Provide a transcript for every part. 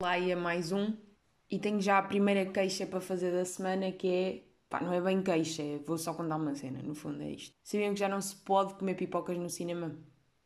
Lá ia mais um e tenho já a primeira queixa para fazer da semana que é. Pá, não é bem queixa, é, vou só contar uma cena, no fundo é isto. Sabiam que já não se pode comer pipocas no cinema?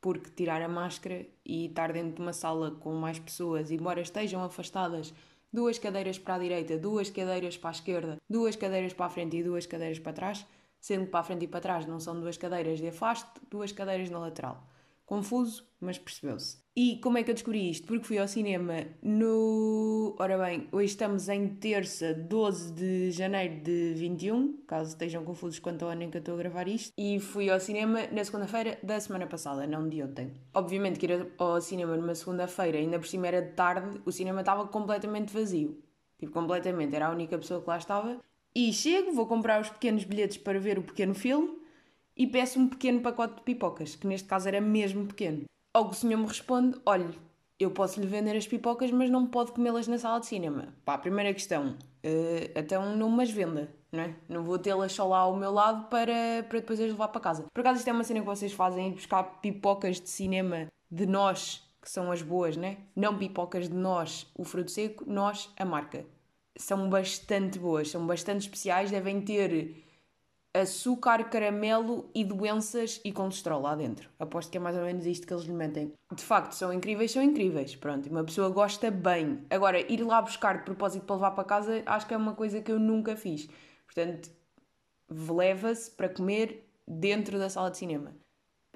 Porque tirar a máscara e estar dentro de uma sala com mais pessoas, embora estejam afastadas, duas cadeiras para a direita, duas cadeiras para a esquerda, duas cadeiras para a frente e duas cadeiras para trás, sendo que para a frente e para trás não são duas cadeiras de afaste, duas cadeiras na lateral. Confuso, mas percebeu-se. E como é que eu descobri isto? Porque fui ao cinema no. Ora bem, hoje estamos em terça, 12 de janeiro de 21, caso estejam confusos quanto ao ano em que eu estou a gravar isto. E fui ao cinema na segunda-feira da semana passada, não de ontem. Obviamente que ir ao cinema numa segunda-feira, ainda por cima era de tarde, o cinema estava completamente vazio. Tipo, completamente, era a única pessoa que lá estava. E chego, vou comprar os pequenos bilhetes para ver o pequeno filme e peço um pequeno pacote de pipocas, que neste caso era mesmo pequeno. Ao que o senhor me responde: olhe, eu posso lhe vender as pipocas, mas não pode comê-las na sala de cinema. Pá, primeira questão, uh, então não me as venda, não é? Não vou tê-las só lá ao meu lado para, para depois as levar para casa. Por acaso isto é uma cena que vocês fazem, ir buscar pipocas de cinema de nós, que são as boas, né? Não pipocas de nós, o fruto seco, nós, a marca. São bastante boas, são bastante especiais, devem ter açúcar, caramelo e doenças e colesterol lá dentro. Aposto que é mais ou menos isto que eles lhe metem. De facto, são incríveis, são incríveis. Pronto, uma pessoa gosta bem. Agora, ir lá buscar de propósito para levar para casa, acho que é uma coisa que eu nunca fiz. Portanto, leva-se para comer dentro da sala de cinema.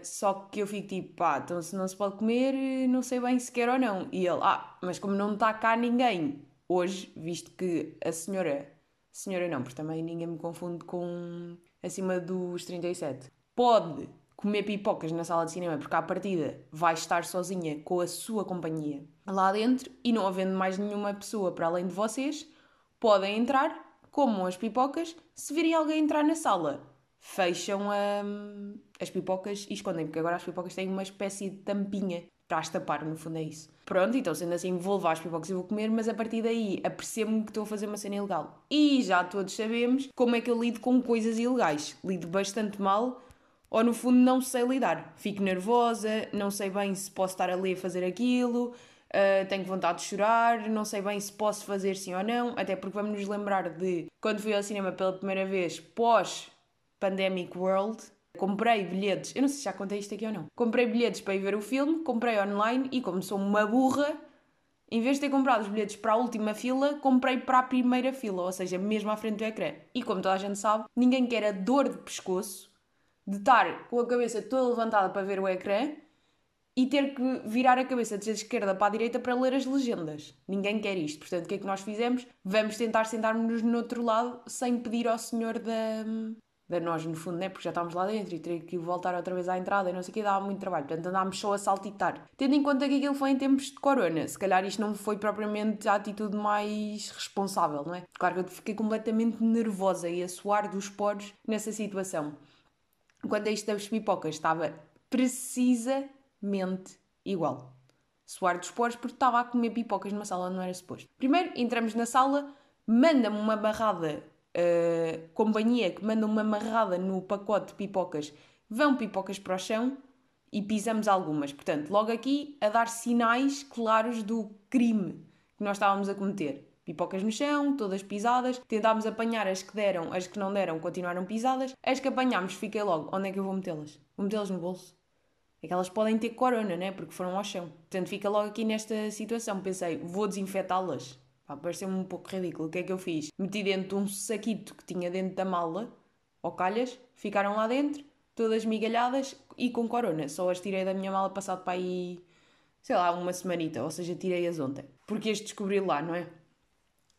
Só que eu fico tipo, pá, então se não se pode comer, não sei bem se quer ou não. E ele, ah, mas como não está cá ninguém hoje, visto que a senhora, senhora não, porque também ninguém me confunde com acima dos 37 pode comer pipocas na sala de cinema porque à partida vai estar sozinha com a sua companhia lá dentro e não havendo mais nenhuma pessoa para além de vocês, podem entrar, comam as pipocas, se virem alguém entrar na sala, fecham um, as pipocas e escondem, porque agora as pipocas têm uma espécie de tampinha para as tapar, no fundo é isso. Pronto, então sendo assim, vou levar as pipocas e vou comer, mas a partir daí apercebo-me que estou a fazer uma cena ilegal. E já todos sabemos como é que eu lido com coisas ilegais. Lido bastante mal, ou no fundo não sei lidar. Fico nervosa, não sei bem se posso estar ali a fazer aquilo, uh, tenho vontade de chorar, não sei bem se posso fazer sim ou não, até porque vamos nos lembrar de quando fui ao cinema pela primeira vez pós-Pandemic World, Comprei bilhetes, eu não sei se já contei isto aqui ou não. Comprei bilhetes para ir ver o filme, comprei online e, como sou uma burra, em vez de ter comprado os bilhetes para a última fila, comprei para a primeira fila, ou seja, mesmo à frente do ecrã. E como toda a gente sabe, ninguém quer a dor de pescoço de estar com a cabeça toda levantada para ver o ecrã e ter que virar a cabeça de esquerda para a direita para ler as legendas. Ninguém quer isto. Portanto, o que é que nós fizemos? Vamos tentar sentar-nos no outro lado sem pedir ao senhor da, de nós, no fundo, né? porque já estávamos lá dentro e teria que voltar outra vez à entrada e não sei o que, dava muito trabalho. Portanto, andámos só a saltitar. Tendo em conta que aquilo foi em tempos de corona, se calhar isto não foi propriamente a atitude mais responsável, não é? Claro que eu fiquei completamente nervosa e a suar dos poros nessa situação. Quando a isto das pipocas estava precisamente igual. Suar dos poros porque estava a comer pipocas numa sala onde não era suposto. Primeiro, entramos na sala, manda-me uma barrada uh, companhia que manda uma amarrada no pacote de pipocas, vão pipocas para o chão e pisamos algumas. Portanto, logo aqui a dar sinais claros do crime que nós estávamos a cometer. Pipocas no chão, todas pisadas. Tentámos apanhar as que deram, as que não deram continuaram pisadas. As que apanhámos, fiquei logo. Onde é que eu vou metê-las? Vou metê-las no bolso. É que elas podem ter corona, né? Porque foram ao chão. Portanto, fica logo aqui nesta situação. Pensei, vou desinfetá-las. Pareceu-me um pouco ridículo. O que é que eu fiz? Meti dentro de um saquito que tinha dentro da mala, ou calhas, ficaram lá dentro, todas migalhadas e com corona. Só as tirei da minha mala passado para aí, sei lá, uma semanita, ou seja, tirei-as ontem. Porque este descobri lá, não é?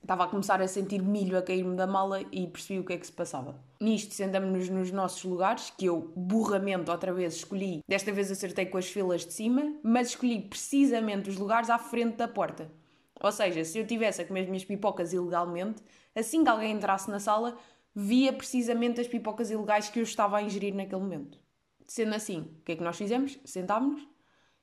Estava a começar a sentir milho a cair-me da mala e percebi o que é que se passava. Nisto, sentamos-nos nos nossos lugares, que eu burramente outra vez escolhi. Desta vez acertei com as filas de cima, mas escolhi precisamente os lugares à frente da porta. Ou seja, se eu tivesse a comer as minhas pipocas ilegalmente, assim que alguém entrasse na sala, via precisamente as pipocas ilegais que eu estava a ingerir naquele momento. Sendo assim, o que é que nós fizemos? Sentámos-nos.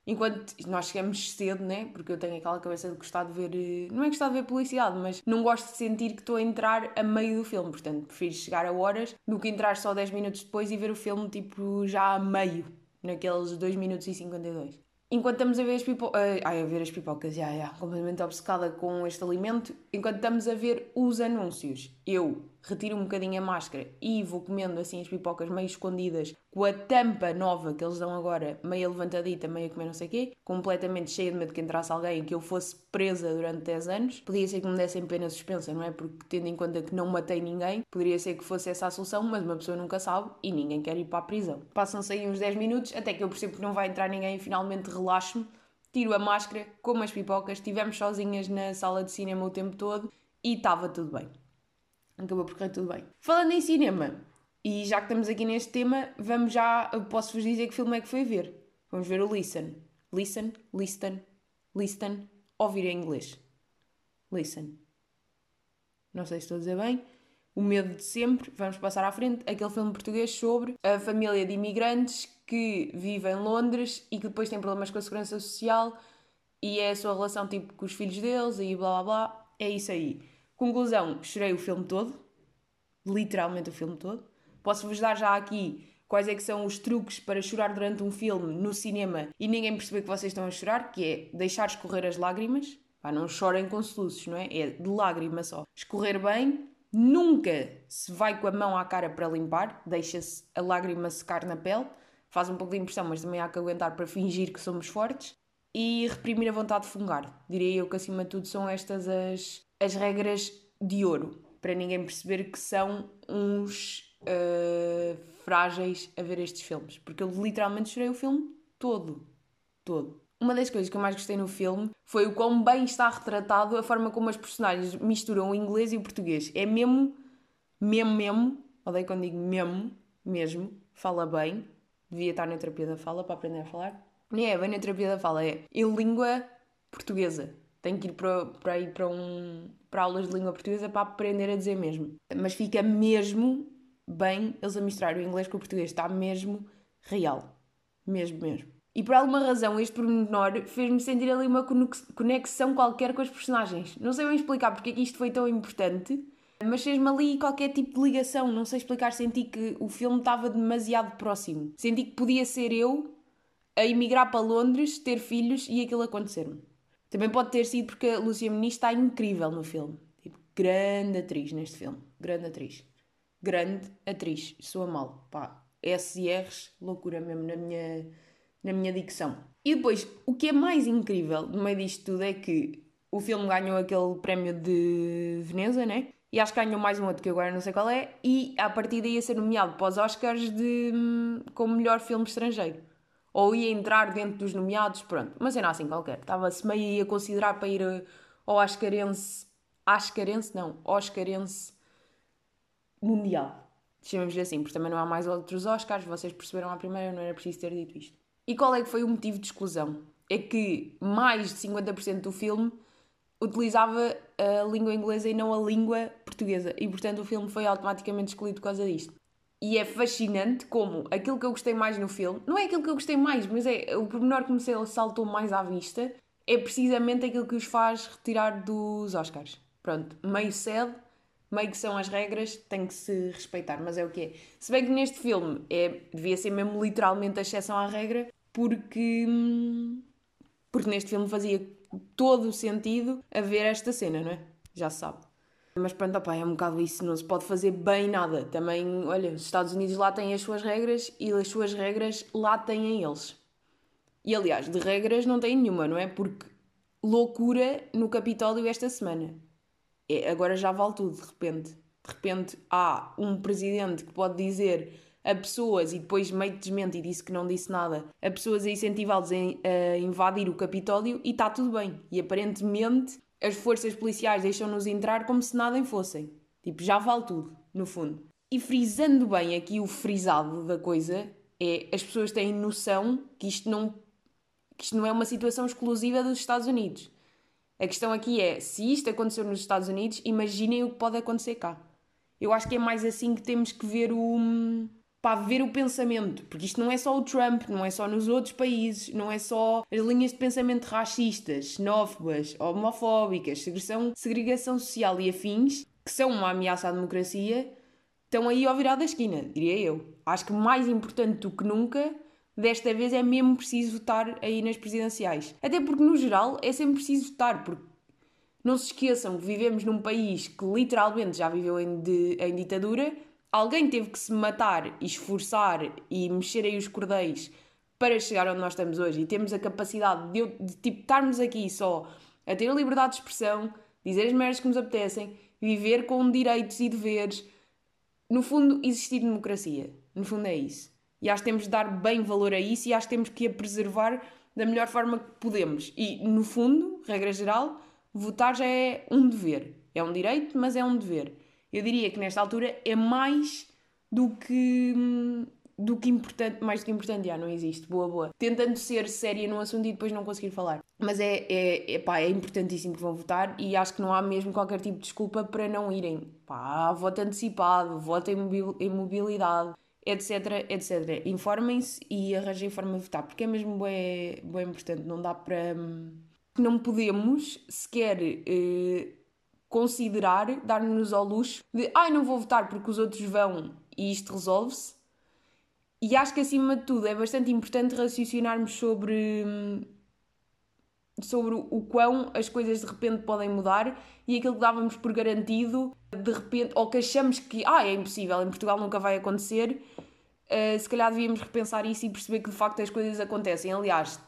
Enquanto nós chegamos cedo, né? Porque eu tenho aquela cabeça de gostar de ver. Eh, não é gostar de ver publicidade, mas não gosto de sentir que estou a entrar a meio do filme. Portanto, prefiro chegar a horas do que entrar só 10 minutos depois e ver o filme, tipo, já a meio, naqueles 2 minutos e 52. Enquanto estamos a ver as pipocas. ai, a ver as pipocas, já, já, completamente obcecada com este alimento. Enquanto estamos a ver os anúncios, eu retiro um bocadinho a máscara e vou comendo assim as pipocas meio escondidas, com a tampa nova que eles dão agora, meio levantadita, a comer não sei o quê, completamente cheia de medo que entrasse alguém que eu fosse presa durante 10 anos. Podia ser que me dessem pena suspensa, não é? Porque tendo em conta que não matei ninguém, poderia ser que fosse essa a solução, mas uma pessoa nunca sabe e ninguém quer ir para a prisão. Passam-se aí uns 10 minutos até que eu percebo que não vai entrar ninguém e finalmente relaxo-me, tiro a máscara, como as pipocas, estivemos sozinhas na sala de cinema o tempo todo e estava tudo bem. Acabou por correr tudo bem. Falando em cinema, e já que estamos aqui neste tema, vamos já, posso-vos dizer que filme é que foi ver. Vamos ver o Listen. Listen, listen, listen, ouvir em inglês. Listen. Não sei se estou a dizer bem. O Medo de Sempre, vamos passar à frente, aquele filme português sobre a família de imigrantes que vive em Londres e que depois tem problemas com a segurança social e é a sua relação tipo com os filhos deles e blá blá blá. É isso aí. Conclusão, chorei o filme todo. Literalmente o filme todo. Posso-vos dar já aqui quais é que são os truques para chorar durante um filme no cinema e ninguém perceber que vocês estão a chorar, que é deixar escorrer as lágrimas. Pá, não chorem com soluços, não é? É de lágrima só. Escorrer bem, nunca se vai com a mão à cara para limpar, deixa-se a lágrima secar na pele faz um pouco de impressão, mas também há que aguentar para fingir que somos fortes. E reprimir a vontade de fungar. Diria eu que acima de tudo são estas as, as regras de ouro, para ninguém perceber que são uns uh, frágeis a ver estes filmes. Porque eu literalmente chorei o filme todo. Todo. Uma das coisas que eu mais gostei no filme foi o quão bem está retratado a forma como as personagens misturam o inglês e o português. É mesmo, mesmo, mesmo, odeio quando digo mesmo, mesmo, fala bem, devia estar na terapia da fala para aprender a falar. Nem é bem na terapia da fala, é em língua portuguesa. Tenho que ir para, para ir para, um, para aulas de língua portuguesa para aprender a dizer mesmo. Mas fica mesmo bem eles a misturar o inglês com o português. Está mesmo real. Mesmo, mesmo. E por alguma razão este pormenor fez-me sentir ali uma conexão qualquer com os personagens. Não sei bem explicar porque é que isto foi tão importante, mas fez-me ali qualquer tipo de ligação, não sei explicar, senti que o filme estava demasiado próximo. Senti que podia ser eu a emigrar para Londres, ter filhos e aquilo acontecer-me. Também pode ter sido porque a Lucia Muniz está incrível no filme. Tipo, grande atriz neste filme. Grande atriz. Grande atriz. Soa mal. Pá, S e R's, loucura mesmo na minha, na minha dicção. E depois, o que é mais incrível no meio disto tudo é que o filme ganhou aquele prémio de Veneza, né? E acho que ganhou mais um outro que agora não sei qual é. E a partir daí ia ser nomeado para os Oscars de, hum, como melhor filme estrangeiro. Ou ia entrar dentro dos nomeados, pronto. Mas era assim qualquer. Estava-se meio a considerar para ir eh, ao Oscarense. Oscarense? Não. Oscarense Mundial. Chamamos-lhe assim, porque também não há mais outros Oscars. Vocês perceberam à primeira, não era preciso ter dito isto. E qual é que foi o motivo de exclusão? É que mais de 50% do filme utilizava a língua inglesa e não a língua portuguesa. E portanto o filme foi automaticamente excluído por causa disto. E é fascinante como aquilo que eu gostei mais no filme, não é aquilo que eu gostei mais, mas é o pormenor que me saltou mais à vista, é precisamente aquilo que os faz retirar dos Oscars. Pronto, meio cedo, meio que são as regras, tem que se respeitar, mas é o que é. Se bem que neste filme é, devia ser mesmo literalmente a exceção à regra, porque, porque neste filme fazia todo o sentido a ver esta cena, não é? Já se sabe. Mas pronto, opa, é um bocado isso, não se pode fazer bem nada. Também, olha, os Estados Unidos lá têm as suas regras e as suas regras lá têm eles. E aliás, de regras não tem nenhuma, não é? Porque loucura no Capitólio esta semana. É, agora já vale tudo, de repente. De repente há um presidente que pode dizer a pessoas, e depois meio que desmente e disse que não disse nada, a pessoas a incentivá-los a invadir o Capitólio e está tudo bem. E aparentemente as forças policiais deixam-nos entrar como se nada fossem. Tipo, já vale tudo, no fundo. E frisando bem aqui o frisado da coisa, é as pessoas têm noção que isto não, que isto não é uma situação exclusiva dos Estados Unidos. A questão aqui é, se isto aconteceu nos Estados Unidos, imaginem o que pode acontecer cá. Eu acho que é mais assim que temos que ver o, para ver o pensamento, porque isto não é só o Trump, não é só nos outros países, não é só as linhas de pensamento racistas, xenófobas, homofóbicas, segregação, segregação social e afins, que são uma ameaça à democracia, estão aí ao virar da esquina, diria eu. Acho que mais importante do que nunca, desta vez é mesmo preciso votar aí nas presidenciais. Até porque, no geral, é sempre preciso votar, porque não se esqueçam que vivemos num país que literalmente já viveu em, de, em ditadura, alguém teve que se matar e esforçar e mexer aí os cordéis para chegar onde nós estamos hoje e temos a capacidade de, de tipo, estarmos aqui só a ter a liberdade de expressão, dizer as merdas que nos apetecem, viver com direitos e deveres. No fundo, existir democracia. No fundo, é isso. E acho que temos de dar bem valor a isso e acho que temos que a preservar da melhor forma que podemos. E, no fundo, regra geral, votar já é um dever. É um direito, mas é um dever. Eu diria que nesta altura é mais do que do que importante, mais do que importante, já não existe, boa, boa. Tentando ser séria no assunto e depois não conseguir falar. Mas é, é, é, pá, é importantíssimo que vão votar e acho que não há mesmo qualquer tipo de desculpa para não irem. Pá, voto antecipado, voto em mobilidade, etc, etc. Informem-se e arranjem forma de votar, porque é mesmo bem, bem importante, não dá para... Não podemos sequer... Eh, considerar dar-nos ao luxo de ai, ah, não vou votar porque os outros vão e isto resolve-se, e acho que acima de tudo é bastante importante raciocinarmos sobre, sobre o quão as coisas de repente podem mudar e aquilo que dávamos por garantido, de repente, ou que achamos que ah, é impossível, em Portugal nunca vai acontecer, uh, se calhar devíamos repensar isso e perceber que de facto as coisas acontecem. Aliás,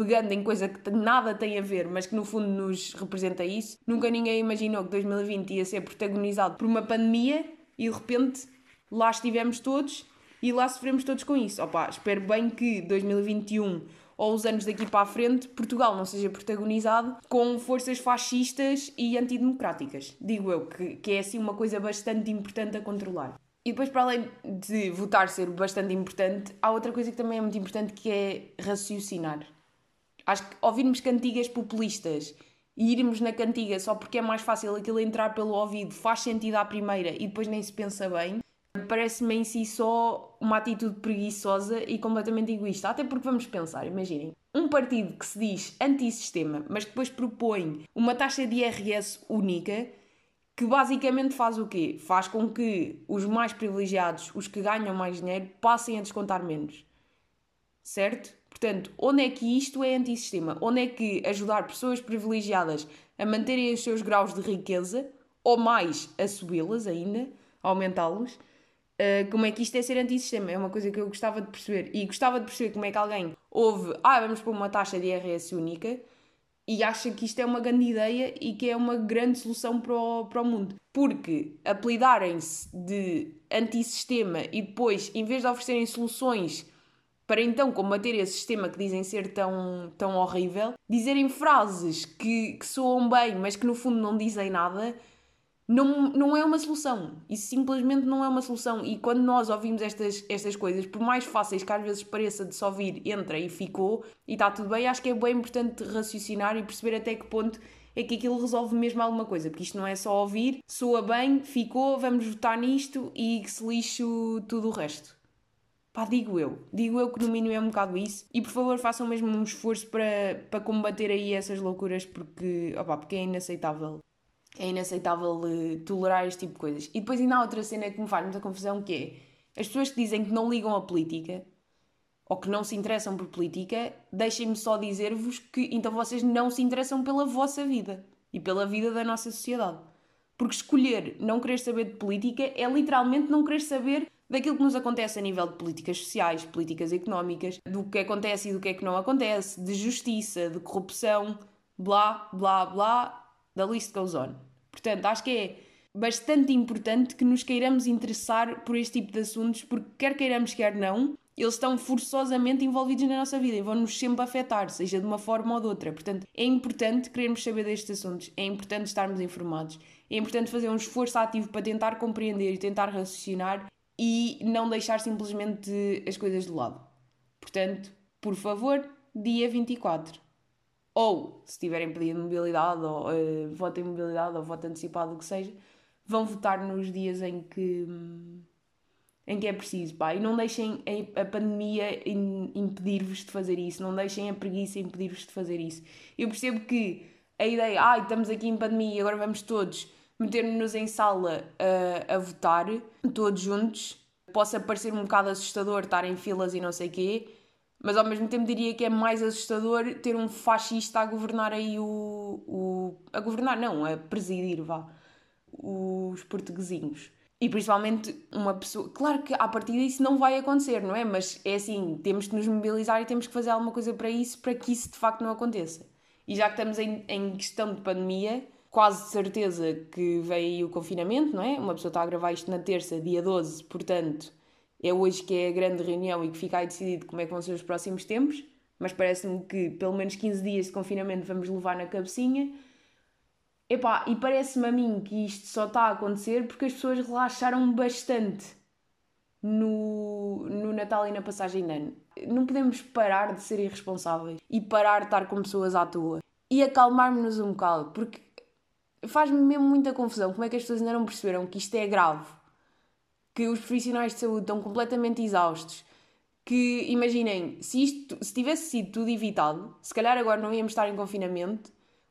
pegando em coisa que nada tem a ver, mas que no fundo nos representa isso, nunca ninguém imaginou que 2020 ia ser protagonizado por uma pandemia e de repente lá estivemos todos e lá sofremos todos com isso. Opa, espero bem que 2021 ou os anos daqui para a frente Portugal não seja protagonizado com forças fascistas e antidemocráticas. Digo eu, que, que é assim uma coisa bastante importante a controlar. E depois, para além de votar ser bastante importante, há outra coisa que também é muito importante que é raciocinar. Acho que ouvirmos cantigas populistas e irmos na cantiga só porque é mais fácil aquilo entrar pelo ouvido faz sentido à primeira e depois nem se pensa bem parece-me em si só uma atitude preguiçosa e completamente egoísta. Até porque vamos pensar, imaginem, um partido que se diz antissistema, mas depois propõe uma taxa de IRS única, que basicamente faz o quê? Faz com que os mais privilegiados, os que ganham mais dinheiro, passem a descontar menos. Certo? Portanto, onde é que isto é antissistema? Onde é que ajudar pessoas privilegiadas a manterem os seus graus de riqueza, ou mais, a subi-las ainda, aumentá-los, Uh, como é que isto é ser antissistema? É uma coisa que eu gostava de perceber. E gostava de perceber como é que alguém ouve, ah, vamos pôr uma taxa de IRS única e acha que isto é uma grande ideia e que é uma grande solução para o, para o mundo. Porque apelidarem-se de antissistema e depois, em vez de oferecerem soluções para então combater esse sistema que dizem ser tão, tão horrível, dizerem frases que, que soam bem, mas que no fundo não dizem nada, não, não é uma solução. Isso simplesmente não é uma solução. E quando nós ouvimos estas, estas coisas, por mais fáceis que às vezes pareça de só vir, entra e ficou e está tudo bem, acho que é bem importante raciocinar e perceber até que ponto é que aquilo resolve mesmo alguma coisa. Porque isto não é só ouvir, soa bem, ficou, vamos votar nisto e que se lixo tudo o resto. Pá, digo eu. Digo eu que no mínimo é um bocado isso. E por favor façam mesmo um esforço para, para combater aí essas loucuras porque, opa, porque é inaceitável é inaceitável uh, tolerar este tipo de coisas. E depois ainda há outra cena que me faz muita confusão que é as pessoas que dizem que não ligam à política ou que não se interessam por política, deixem-me só dizer-vos que então vocês não se interessam pela vossa vida e pela vida da nossa sociedade. Porque escolher não querer saber de política é literalmente não querer saber daquilo que nos acontece a nível de políticas sociais, políticas económicas, do que acontece e do que é que não acontece, de justiça, de corrupção, blá, blá, blá, da list goes on. Portanto, acho que é bastante importante que nos queiramos interessar por este tipo de assuntos, porque quer queiramos, quer não, eles estão forçosamente envolvidos na nossa vida e vão-nos sempre afetar, seja de uma forma ou de outra. Portanto, é importante querermos saber destes assuntos, é importante estarmos informados, é importante fazer um esforço ativo para tentar compreender e tentar raciocinar e não deixar simplesmente as coisas de lado. Portanto, por favor, dia 24 ou se tiverem pedido mobilidade, ou uh, voto em mobilidade, ou voto antecipado, o que seja, vão votar nos dias em que, em que é preciso, pá. E não deixem a pandemia impedir-vos de fazer isso, não deixem a preguiça impedir-vos de fazer isso. Eu percebo que a ideia, ai, ah, estamos aqui em pandemia e agora vamos todos meter-nos em sala a, a votar, todos juntos, possa parecer um bocado assustador estar em filas e não sei quê, Mas ao mesmo tempo diria que é mais assustador ter um fascista a governar aí o. o a governar, não, a presidir, vá. Os portuguesinhos. E principalmente uma pessoa. Claro que a partir disso não vai acontecer, não é? Mas é assim, temos de nos mobilizar e temos que fazer alguma coisa para isso, para que isso de facto não aconteça. E já que estamos em, em questão de pandemia, quase certeza que veio o confinamento, não é? Uma pessoa está a gravar isto na terça, dia 12, portanto, é hoje que é a grande reunião e que fica aí decidido como é que vão ser os próximos tempos, mas parece-me que pelo menos 15 dias de confinamento vamos levar na cabecinha. Epá, e parece-me a mim que isto só está a acontecer porque as pessoas relaxaram bastante no, no Natal e na passagem de ano. Não podemos parar de ser irresponsáveis e parar de estar com pessoas à toa e acalmarmos-nos um bocado, porque faz-me mesmo muita confusão como é que as pessoas ainda não perceberam que isto é grave, que os profissionais de saúde estão completamente exaustos, que imaginem, se isto se tivesse sido tudo evitado, se calhar agora não íamos estar em confinamento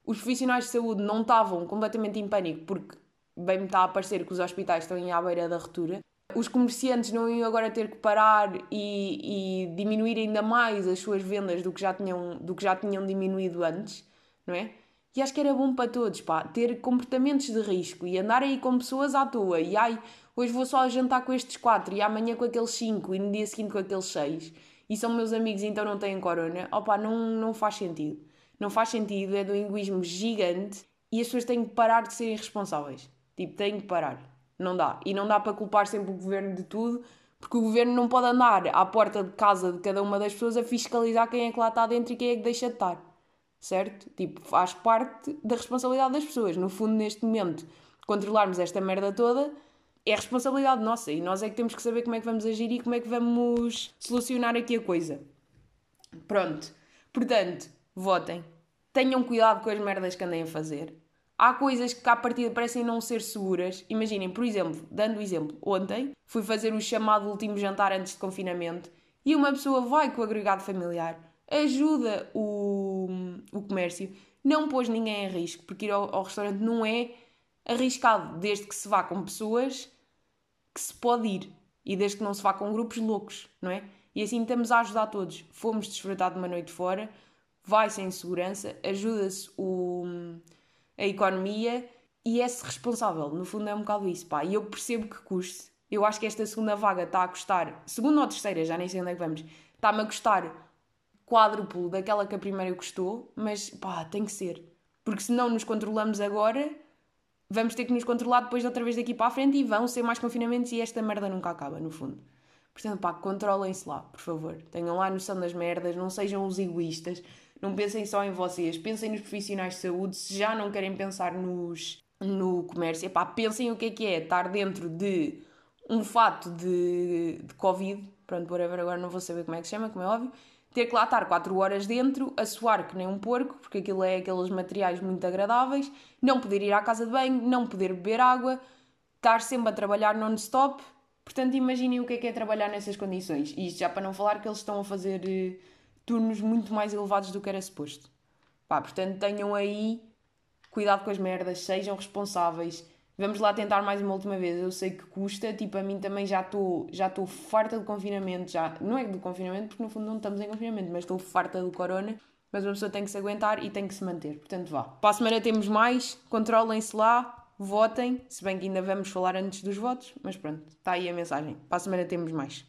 os profissionais de saúde não estavam completamente em pânico porque bem me está a parecer que os hospitais estão à beira da ruptura. Os comerciantes não iam agora ter que parar e, e, diminuir ainda mais as suas vendas do que, já tinham, do que já tinham diminuído antes, não é? E acho que era bom para todos, pá, ter comportamentos de risco e andar aí com pessoas à toa e ai, hoje vou só jantar com estes quatro e amanhã com aqueles cinco e no dia seguinte com aqueles seis e são meus amigos então não têm corona, opá, não, não faz sentido. Não faz sentido, é do egoísmo gigante e as pessoas têm que parar de serem responsáveis. Tipo, têm que parar. Não dá. E não dá para culpar sempre o governo de tudo, porque o governo não pode andar à porta de casa de cada uma das pessoas a fiscalizar quem é que lá está dentro e quem é que deixa de estar. Certo? Tipo, faz parte da responsabilidade das pessoas. No fundo, neste momento, controlarmos esta merda toda é responsabilidade nossa e nós é que temos que saber como é que vamos agir e como é que vamos solucionar aqui a coisa. Pronto. Portanto, votem. Tenham cuidado com as merdas que andem a fazer. Há coisas que à partida parecem não ser seguras. Imaginem, por exemplo, dando o exemplo, ontem fui fazer o chamado último jantar antes de confinamento e uma pessoa vai com o agregado familiar, ajuda o, o comércio, não pôs ninguém em risco, porque ir ao, ao restaurante não é arriscado, desde que se vá com pessoas que se pode ir e desde que não se vá com grupos loucos, não é? E assim estamos a ajudar todos. Fomos desfrutar de uma noite fora, vai-se em segurança, ajuda-se a economia e é-se responsável. No fundo é um bocado isso, pá. E eu percebo que custe. Eu acho que esta segunda vaga está a custar, segunda ou terceira, já nem sei onde é que vamos, está-me a custar quádruplo daquela que a primeira custou, mas pá, tem que ser. Porque se não nos controlamos agora, vamos ter que nos controlar depois outra vez daqui para a frente e vão ser mais confinamentos e esta merda nunca acaba, no fundo. Portanto, pá, controlem-se lá, por favor. Tenham lá a noção das merdas, não sejam os egoístas. Não pensem só em vocês, pensem nos profissionais de saúde. Se já não querem pensar nos, no comércio, epá, pensem o que é que é estar dentro de um fato de, de Covid. Pronto, whatever, agora não vou saber como é que se chama, como é óbvio. Ter que lá estar 4 horas dentro, a suar que nem um porco, porque aquilo é aqueles materiais muito agradáveis, não poder ir à casa de banho, não poder beber água, estar sempre a trabalhar non-stop. Portanto, imaginem o que é que é trabalhar nessas condições. E isto já para não falar que eles estão a fazer eh, turnos muito mais elevados do que era suposto. Pá, portanto, tenham aí cuidado com as merdas, sejam responsáveis. Vamos lá tentar mais uma última vez. Eu sei que custa, tipo, a mim também já estou já estou farta do confinamento, já não é do confinamento, porque no fundo não estamos em confinamento, mas estou farta do corona. Mas uma pessoa tem que se aguentar e tem que se manter. Portanto, vá. Para a semana temos mais, controlem-se lá, votem, se bem que ainda vamos falar antes dos votos, mas pronto, está aí a mensagem. Para a semana temos mais.